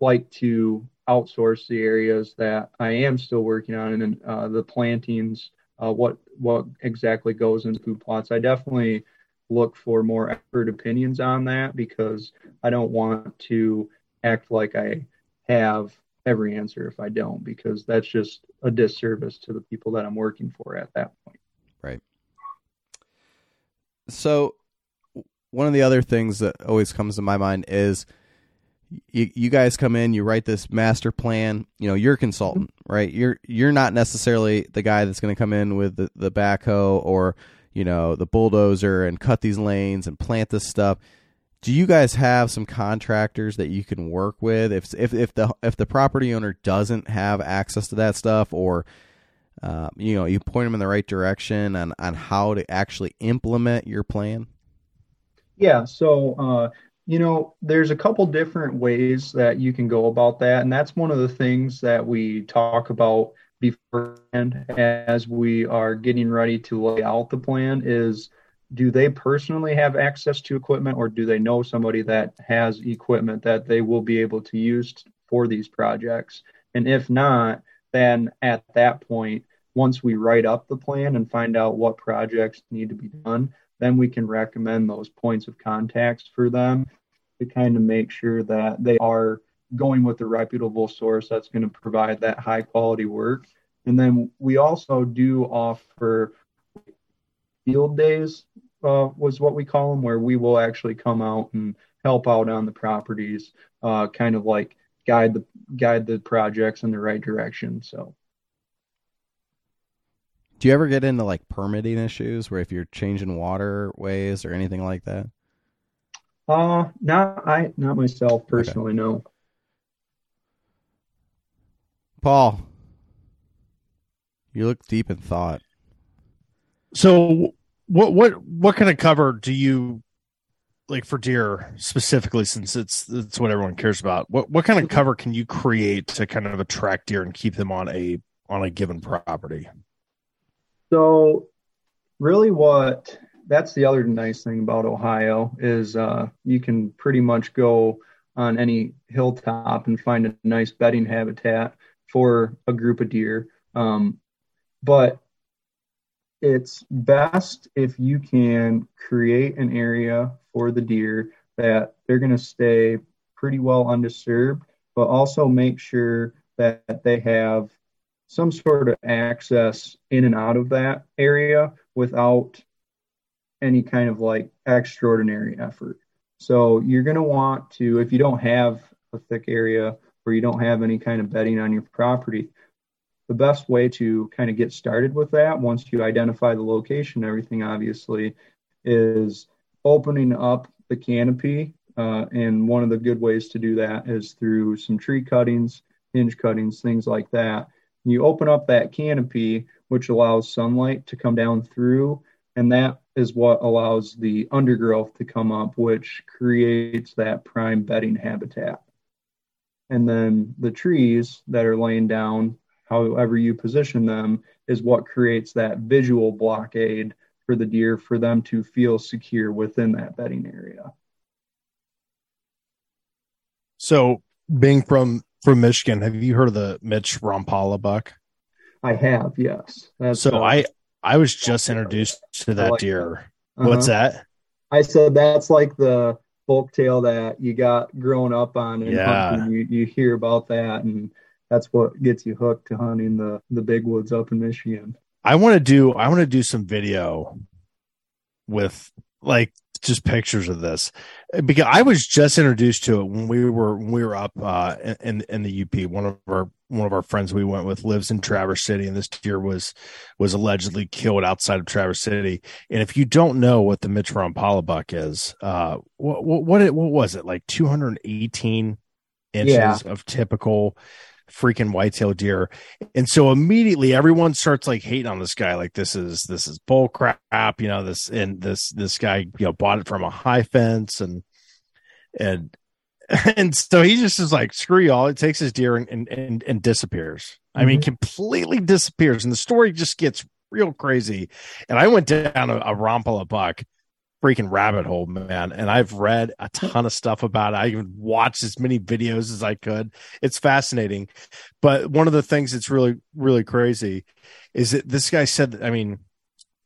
like to outsource the areas that I am still working on, and uh, the plantings, uh, what what exactly goes into food plots. I definitely look for more expert opinions on that because I don't want to act like I have every answer if I don't, because that's just a disservice to the people that I'm working for at that point. Right. So, one of the other things that always comes to my mind is you, you guys come in, you write this master plan. You know, you're a consultant, right? You're you're not necessarily the guy that's going to come in with the, the backhoe or you know the bulldozer and cut these lanes and plant this stuff. Do you guys have some contractors that you can work with if if if the if the property owner doesn't have access to that stuff or uh, you know you point them in the right direction on on how to actually implement your plan? Yeah, so uh, you know, there's a couple different ways that you can go about that. And that's one of the things that we talk about beforehand as we are getting ready to lay out the plan is do they personally have access to equipment or do they know somebody that has equipment that they will be able to use for these projects? And if not, then at that point, once we write up the plan and find out what projects need to be done, then we can recommend those points of contacts for them to kind of make sure that they are going with a reputable source that's going to provide that high quality work. And then we also do offer field days, uh, was what we call them, where we will actually come out and help out on the properties, uh, kind of like guide the guide the projects in the right direction. So. Do you ever get into like permitting issues where if you're changing waterways or anything like that? Uh, not I, not myself personally. Okay. No. Paul, you look deep in thought. So, what what what kind of cover do you like for deer specifically? Since it's it's what everyone cares about. What what kind of cover can you create to kind of attract deer and keep them on a on a given property? So, really, what that's the other nice thing about Ohio is uh, you can pretty much go on any hilltop and find a nice bedding habitat for a group of deer. Um, but it's best if you can create an area for the deer that they're going to stay pretty well undisturbed, but also make sure that they have some sort of access in and out of that area without any kind of like extraordinary effort. So you're going to want to, if you don't have a thick area or you don't have any kind of bedding on your property, the best way to kind of get started with that, once you identify the location, everything obviously, is opening up the canopy. Uh, and one of the good ways to do that is through some tree cuttings, hinge cuttings, things like that. You open up that canopy, which allows sunlight to come down through, and that is what allows the undergrowth to come up, which creates that prime bedding habitat. And then the trees that are laying down, however you position them, is what creates that visual blockade for the deer for them to feel secure within that bedding area. So, being from from Michigan, have you heard of the Mitch Rompola buck? I have, yes. That's, so uh, I I was just introduced to that like deer. Uh-huh. What's that? I said that's like the folk tale that you got growing up on and yeah. You you hear about that and that's what gets you hooked to hunting the the big woods up in Michigan. I want to do I want to do some video with like just pictures of this because I was just introduced to it when we were when we were up uh, in in the UP. One of our one of our friends we went with lives in Traverse City, and this deer was was allegedly killed outside of Traverse City. And if you don't know what the Mitch Rompola buck is, uh, what what what, it, what was it like? Two hundred eighteen inches yeah. of typical freaking whitetail deer. And so immediately everyone starts like hating on this guy. Like this is, this is bull crap, you know, this, and this, this guy, you know, bought it from a high fence and, and, and so he just is like, screw y'all. It takes his deer and, and, and, and disappears. I mean, mm-hmm. completely disappears. And the story just gets real crazy. And I went down a, a Rompola buck freaking rabbit hole, man. And I've read a ton of stuff about it. I even watched as many videos as I could. It's fascinating. But one of the things that's really, really crazy is that this guy said, that, I mean,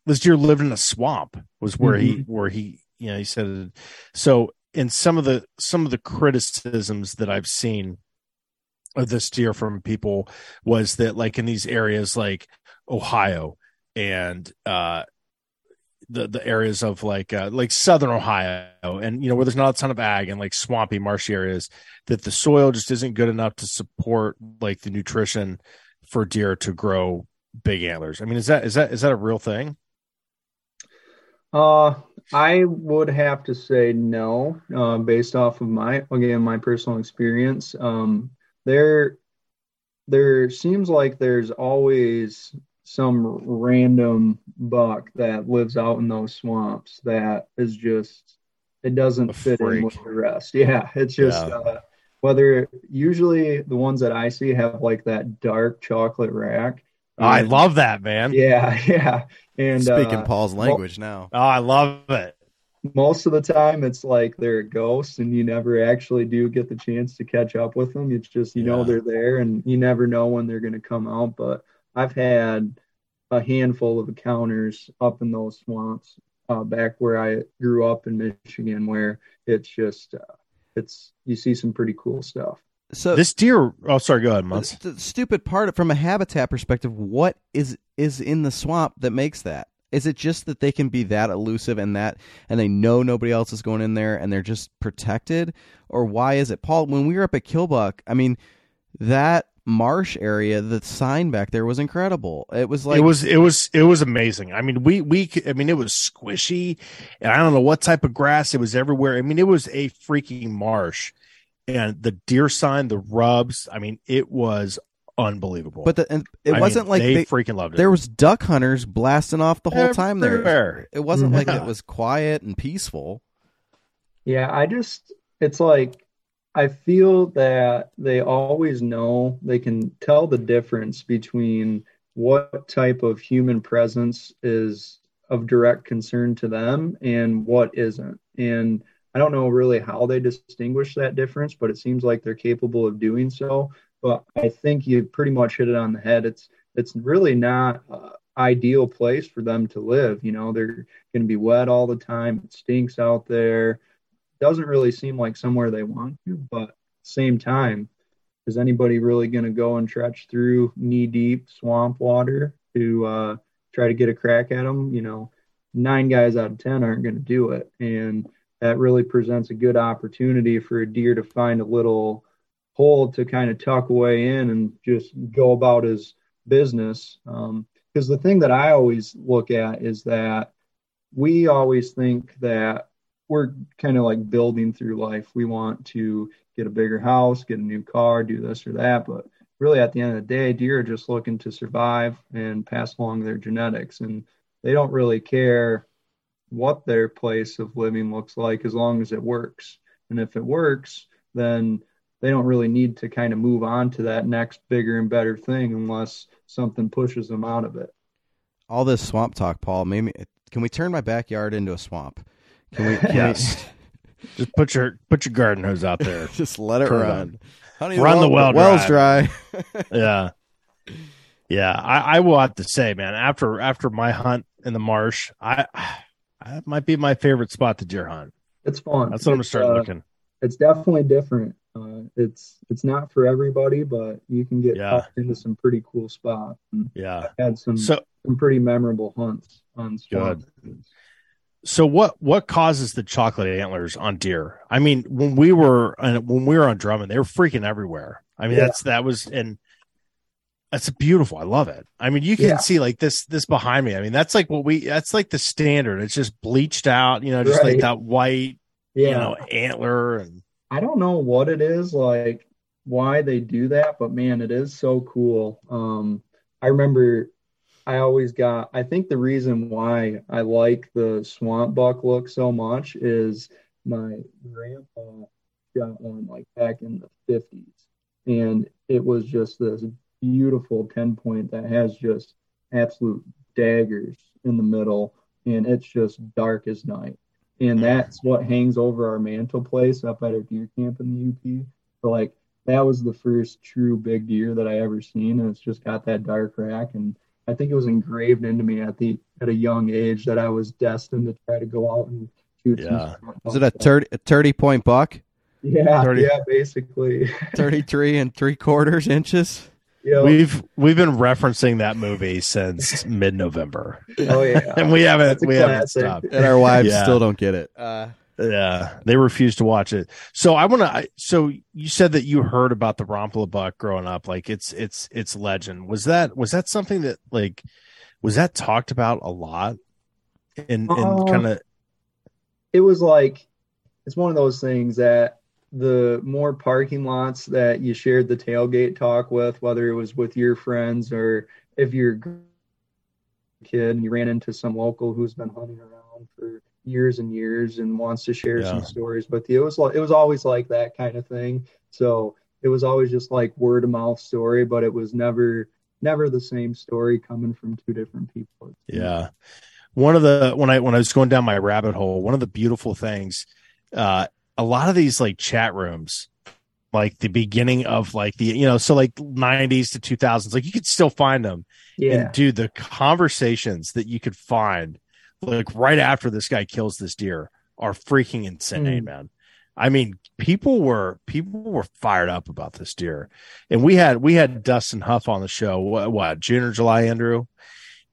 this deer lived in a swamp was where mm-hmm. he, where he, you know, he said, so in some of the, some of the criticisms that I've seen of this deer from people was that like in these areas like Ohio and, uh, the the areas of like uh, like southern Ohio and you know where there's not a ton of ag and like swampy marshy areas that the soil just isn't good enough to support like the nutrition for deer to grow big antlers. I mean, is that is that is that a real thing? Uh, I would have to say no, uh, based off of my again my personal experience. Um, there there seems like there's always some random buck that lives out in those swamps that is just it doesn't fit in with the rest. Yeah, it's just yeah. Uh, whether usually the ones that I see have like that dark chocolate rack. Oh, I love that, man. Yeah, yeah. And speaking uh, Paul's language well, now. Oh, I love it. Most of the time, it's like they're ghosts, and you never actually do get the chance to catch up with them. It's just you yeah. know they're there, and you never know when they're going to come out. But I've had a handful of encounters up in those swamps uh, back where I grew up in Michigan, where it's just uh, it's you see some pretty cool stuff. So this deer. Oh, sorry. Go ahead, Muntz. The, the stupid part from a habitat perspective, what is is in the swamp that makes that? Is it just that they can be that elusive and that, and they know nobody else is going in there, and they're just protected, or why is it, Paul? When we were up at Killbuck, I mean, that marsh area the sign back there was incredible. It was like it was it was it was amazing. I mean we we i mean it was squishy and i don't know what type of grass it was everywhere. I mean it was a freaking marsh and the deer sign the rubs i mean it was unbelievable. But the, it I wasn't mean, like they, they, freaking loved it. there was duck hunters blasting off the whole Everywhere. time there. It wasn't like it was quiet and peaceful. Yeah i just it's like I feel that they always know they can tell the difference between what type of human presence is of direct concern to them and what isn't. And I don't know really how they distinguish that difference, but it seems like they're capable of doing so. But I think you pretty much hit it on the head. It's it's really not uh, ideal place for them to live. You know, they're going to be wet all the time. It stinks out there doesn't really seem like somewhere they want to, but same time, is anybody really going to go and trudge through knee deep swamp water to uh, try to get a crack at them? You know, nine guys out of 10 aren't going to do it. And that really presents a good opportunity for a deer to find a little hole to kind of tuck away in and just go about his business. Because um, the thing that I always look at is that we always think that we're kind of like building through life. We want to get a bigger house, get a new car, do this or that. But really, at the end of the day, deer are just looking to survive and pass along their genetics. And they don't really care what their place of living looks like as long as it works. And if it works, then they don't really need to kind of move on to that next bigger and better thing unless something pushes them out of it. All this swamp talk, Paul, maybe can we turn my backyard into a swamp? Can we? Can yes. We, just put your put your garden hose out there. just let it Turn run. Honey, run well, the well. Well's dry. yeah. Yeah, I, I will have to say, man, after after my hunt in the marsh, I that might be my favorite spot to deer hunt. It's fun. That's what it's, I'm starting uh, looking. It's definitely different. Uh, it's it's not for everybody, but you can get yeah. into some pretty cool spots. And yeah, I had some so, some pretty memorable hunts on swamp. Good so what what causes the chocolate antlers on deer? I mean, when we were when we were on Drummond, they were freaking everywhere. I mean, yeah. that's that was and that's beautiful. I love it. I mean, you can yeah. see like this this behind me. I mean, that's like what we that's like the standard. It's just bleached out, you know, just right. like that white, yeah. you know, antler and I don't know what it is like why they do that, but man, it is so cool. Um I remember I always got. I think the reason why I like the swamp buck look so much is my grandpa got one like back in the fifties, and it was just this beautiful ten point that has just absolute daggers in the middle, and it's just dark as night. And that's what hangs over our mantle place up at our deer camp in the UP. So like that was the first true big deer that I ever seen, and it's just got that dark rack. And I think it was engraved into me at the at a young age that I was destined to try to go out and shoot. Yeah. Is it a 30, a 30 point buck? Yeah, 30. yeah, basically. 33 and three quarters inches? yeah. We've we've been referencing that movie since mid November, oh yeah. and we haven't That's a we haven't stopped. And our wives Yeah. still don't get it. Uh, Yeah, they refuse to watch it. So I want to. So you said that you heard about the Rompola buck growing up, like it's it's it's legend. Was that was that something that like was that talked about a lot? And Uh, and kind of it was like it's one of those things that the more parking lots that you shared the tailgate talk with, whether it was with your friends or if you're a kid and you ran into some local who's been hunting around for years and years and wants to share Yeah. some stories with you. It was like it was always like that kind of thing. So it was always just like word of mouth story, but it was never never the same story coming from two different people. Yeah. One of the when I when I was going down my rabbit hole, one of the beautiful things, uh, a lot of these like chat rooms, like the beginning of like the you know, so like nineties to two thousands, like you could still find them. Yeah. And dude, the conversations that you could find like right after this guy kills this deer are freaking insane, Mm. man. I mean, people were people were fired up about this deer, and we had we had Dustin Huff on the show. What, what June or July, Andrew?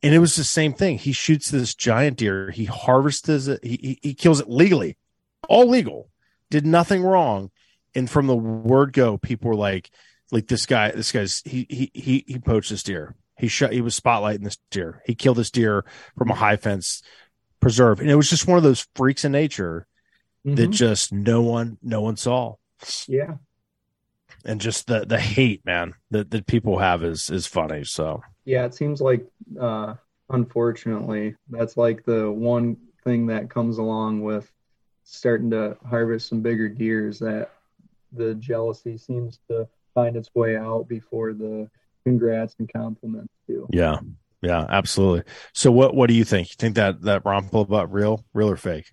And it was the same thing. He shoots this giant deer. He harvests it. He, he he kills it legally, all legal. Did nothing wrong. And from the word go, people were like, like this guy, this guy's he he he he poached this deer. He shot. He was spotlighting this deer. He killed this deer from a high fence preserve, and it was just one of those freaks in nature that Mhm. just no one no one saw yeah. and just the the hate man that that people have is is funny so Yeah, it seems like uh unfortunately that's like the one thing that comes along with starting to harvest some bigger deers that the jealousy seems to find its way out before the congrats and compliments do. yeah yeah absolutely so what what do you think you think that that Rompola buck real real or fake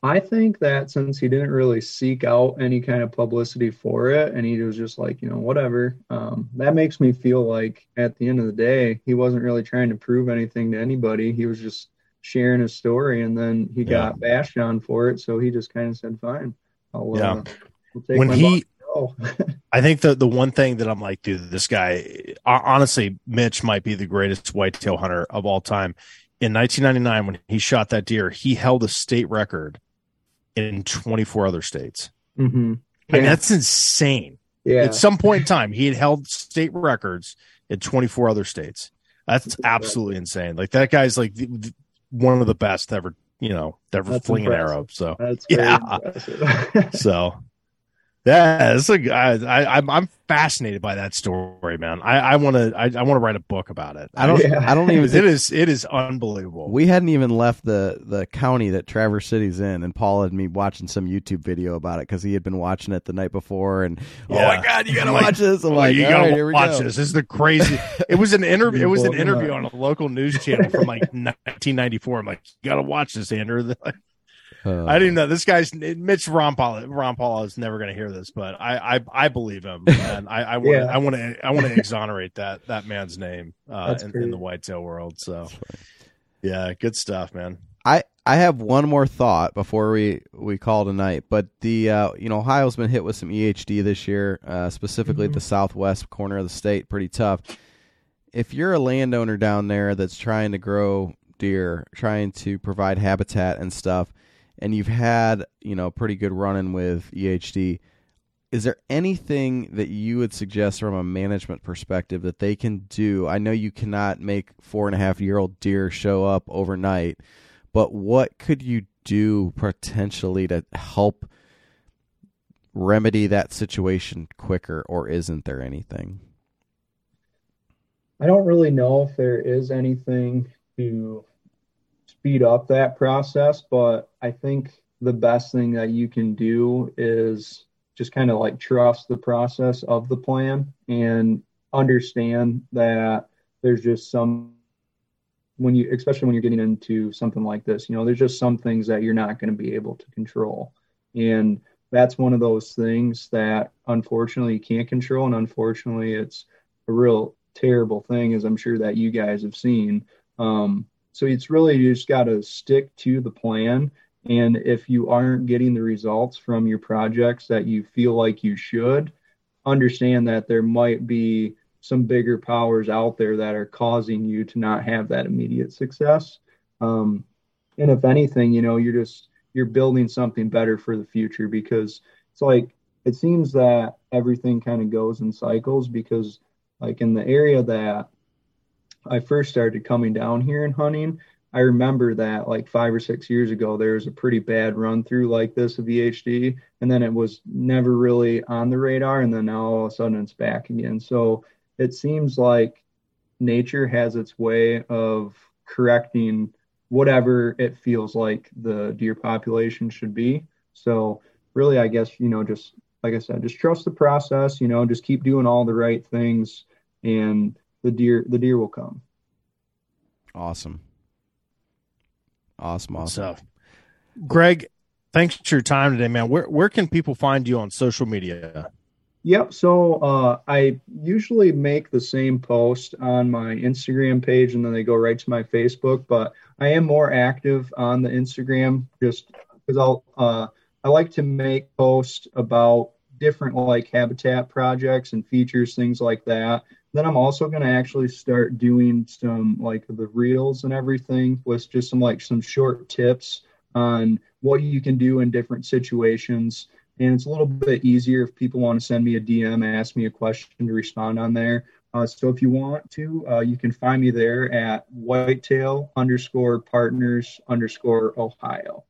I think that since he didn't really seek out any kind of publicity for it and he was just like, you know, whatever, um, that makes me feel like at the end of the day, he wasn't really trying to prove anything to anybody. He was just sharing his story and then he got bashed on for it. So he just kind of said, fine, I'll, Yeah. uh, take when my he buck and. I think the the one thing that I'm like, dude, this guy, honestly, Mitch might be the greatest whitetail hunter of all time. In 1999, when he shot that deer, he held a state record in 24 other states. Mhm. I mean, that's insane. yeah. At some point in time, he had held state records in 24 other states. That's absolutely insane. Like that guy's like one of the best ever, you know, ever That's fling an arrow. So, That's Yeah. so yeah, it's like I, I, I'm I'm fascinated by that story, man. I, I want to I, I want to write a book about it. I don't. Yeah. I don't even. It is it is unbelievable. we hadn't even left the the county that Traverse City's in, and Paul had me watching some YouTube video about it because he had been watching it the night before, and oh my god, you gotta like, watch this! I'm Oh, like, you gotta right, watch go. this. This is the crazy. It was an interview. It was an interview on a local news channel from like 1994. I'm like, you gotta watch this, Andrew. Uh, I didn't know this guy's Mitch Rompola. Rompola is never going to hear this, but I, I I believe him, and I I want Yeah. I want to I want to exonerate that that man's name uh, in, in the whitetail world. So, yeah, good stuff, man. I I have one more thought before we we call tonight, but the uh, you know Ohio's been hit with some EHD this year, uh, specifically at the southwest corner of the state, pretty tough. If you're a landowner down there that's trying to grow deer, trying to provide habitat and stuff, and you've had you know pretty good running with EHD, is there anything that you would suggest from a management perspective that they can do? I know you cannot make four and a half year old deer show up overnight, but what could you do potentially to help remedy that situation quicker, or isn't there anything? I don't really know if there is anything to speed up that process, but I think the best thing that you can do is just kind of like trust the process of the plan and understand that there's just some when you especially when you're getting into something like this you know there's just some things that you're not going to be able to control. And that's one of those things that unfortunately you can't control and unfortunately it's a real terrible thing as i'm sure that you guys have seen. Um, so it's really you just got to stick to the plan and if you aren't getting the results from your projects that you feel like you should understand that there might be some bigger powers out there that are causing you to not have that immediate success. Um, and if anything, you know, you're just you're building something better for the future because it's like it seems that everything kind of goes in cycles because like in the area that I first started coming down here and hunting, I remember that like five or six years ago, there was a pretty bad run through like this of EHD, and then it was never really on the radar, and then now all of a sudden it's back again. So it seems like nature has its way of correcting whatever it feels like the deer population should be. So really, I guess, you know, just like I said, just trust the process, you know, just keep doing all the right things and the deer, the deer will come. Awesome. Awesome. Awesome. So, Greg, thanks for your time today, man. Where, where can people find you on social media? Yep. So uh, I usually make the same post on my Instagram page and then they go right to my Facebook. But I am more active on the Instagram just because I'll uh, I like to make posts about different like habitat projects and features, things like that. Then I'm also going to actually start doing some like the reels and everything with just some like some short tips on what you can do in different situations and it's a little bit easier if people want to send me a DM, ask me a question to respond on there. Uh, so if you want to, uh, you can find me there at whitetail underscore partners underscore Ohio.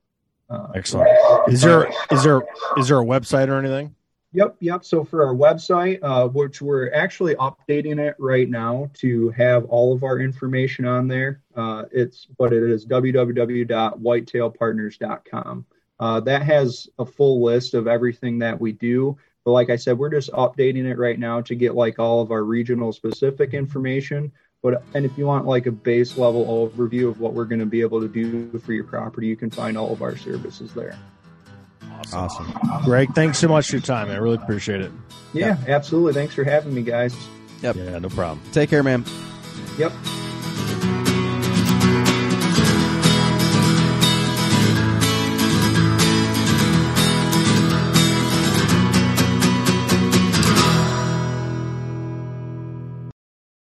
Uh, Excellent. Is there is there is there a website or anything? Yep, yep. So for our website, uh, which we're actually updating it right now to have all of our information on there, uh, it's what it is www.whitetailpartners.com. Uh, that has a full list of everything that we do. But like I said, we're just updating it right now to get like all of our regional specific information. But and if you want like a base level overview of what we're going to be able to do for your property, you can find all of our services there. Awesome. awesome. Greg, thanks so much for your time. I really appreciate it. Yeah, yep. absolutely. Thanks for having me, guys. Yep. Yeah, no problem. Take care, man. Yep.